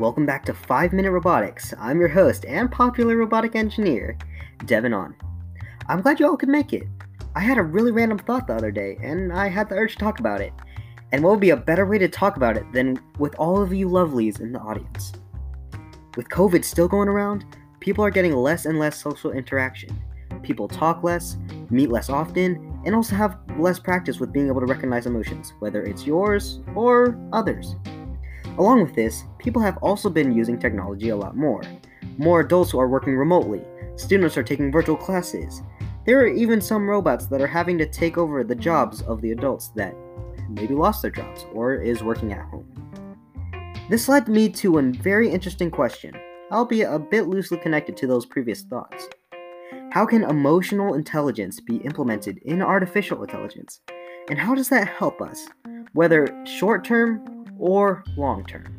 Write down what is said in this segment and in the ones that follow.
Welcome back to 5 Minute Robotics. I'm your host and popular robotic engineer, Devin On. I'm glad you all could make it. I had a really random thought the other day, and I had the urge to talk about it. And what would be a better way to talk about it than with all of you lovelies in the audience? With COVID still going around, people are getting less and less social interaction. People talk less, meet less often, and also have less practice with being able to recognize emotions, whether it's yours or others. Along with this, people have also been using technology a lot more. More adults who are working remotely, students are taking virtual classes. There are even some robots that are having to take over the jobs of the adults that maybe lost their jobs or is working at home. This led me to a very interesting question, albeit a bit loosely connected to those previous thoughts. How can emotional intelligence be implemented in artificial intelligence? And how does that help us, whether short term or long term.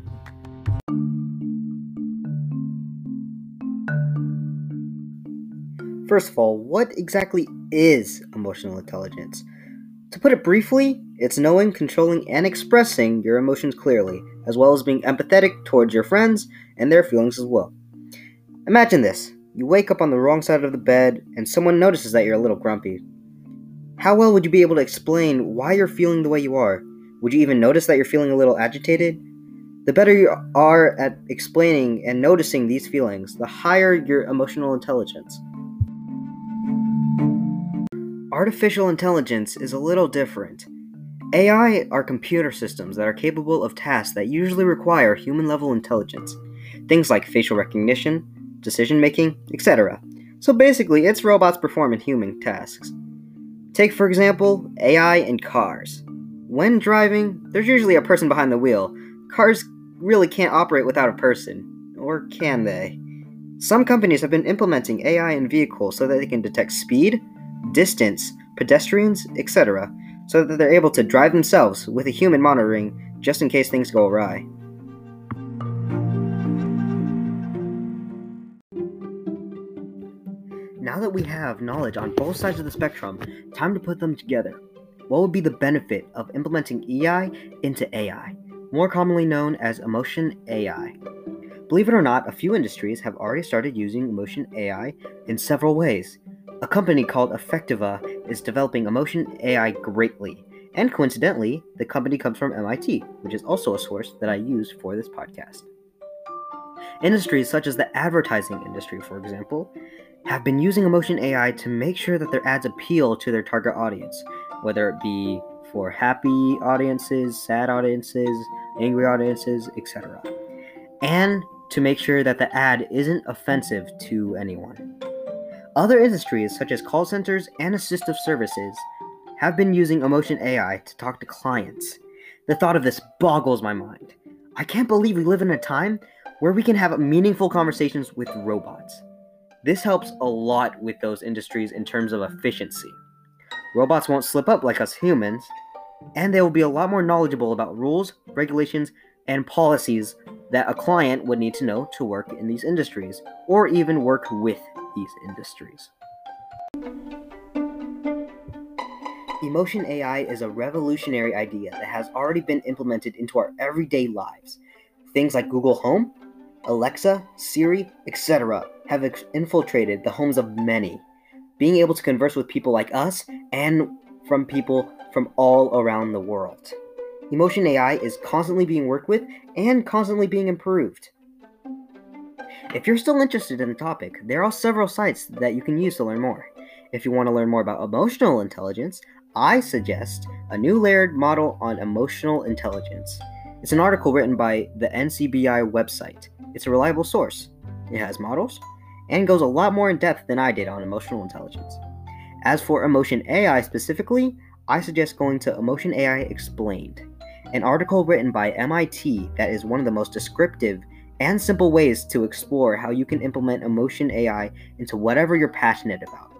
First of all, what exactly is emotional intelligence? To put it briefly, it's knowing, controlling, and expressing your emotions clearly, as well as being empathetic towards your friends and their feelings as well. Imagine this you wake up on the wrong side of the bed, and someone notices that you're a little grumpy. How well would you be able to explain why you're feeling the way you are? Would you even notice that you're feeling a little agitated? The better you are at explaining and noticing these feelings, the higher your emotional intelligence. Artificial intelligence is a little different. AI are computer systems that are capable of tasks that usually require human level intelligence, things like facial recognition, decision making, etc. So basically, it's robots performing human tasks. Take, for example, AI in cars. When driving, there's usually a person behind the wheel. Cars really can't operate without a person. Or can they? Some companies have been implementing AI in vehicles so that they can detect speed, distance, pedestrians, etc., so that they're able to drive themselves with a human monitoring just in case things go awry. Now that we have knowledge on both sides of the spectrum, time to put them together. What would be the benefit of implementing EI into AI, more commonly known as emotion AI? Believe it or not, a few industries have already started using emotion AI in several ways. A company called Affectiva is developing emotion AI greatly, and coincidentally, the company comes from MIT, which is also a source that I use for this podcast. Industries such as the advertising industry, for example, have been using emotion AI to make sure that their ads appeal to their target audience, whether it be for happy audiences, sad audiences, angry audiences, etc. And to make sure that the ad isn't offensive to anyone. Other industries, such as call centers and assistive services, have been using Emotion AI to talk to clients. The thought of this boggles my mind. I can't believe we live in a time where we can have meaningful conversations with robots. This helps a lot with those industries in terms of efficiency. Robots won't slip up like us humans, and they will be a lot more knowledgeable about rules, regulations, and policies that a client would need to know to work in these industries, or even work with these industries. Emotion AI is a revolutionary idea that has already been implemented into our everyday lives. Things like Google Home, Alexa, Siri, etc., have infiltrated the homes of many being able to converse with people like us and from people from all around the world. Emotion AI is constantly being worked with and constantly being improved. If you're still interested in the topic, there are several sites that you can use to learn more. If you want to learn more about emotional intelligence, I suggest a new layered model on emotional intelligence. It's an article written by the NCBI website. It's a reliable source. It has models, and goes a lot more in depth than I did on emotional intelligence. As for Emotion AI specifically, I suggest going to Emotion AI Explained, an article written by MIT that is one of the most descriptive and simple ways to explore how you can implement Emotion AI into whatever you're passionate about.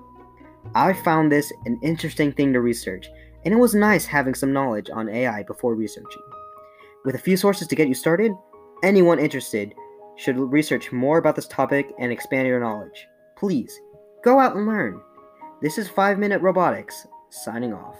I found this an interesting thing to research, and it was nice having some knowledge on AI before researching. With a few sources to get you started, anyone interested should research more about this topic and expand your knowledge. Please, go out and learn. This is 5 Minute Robotics, signing off.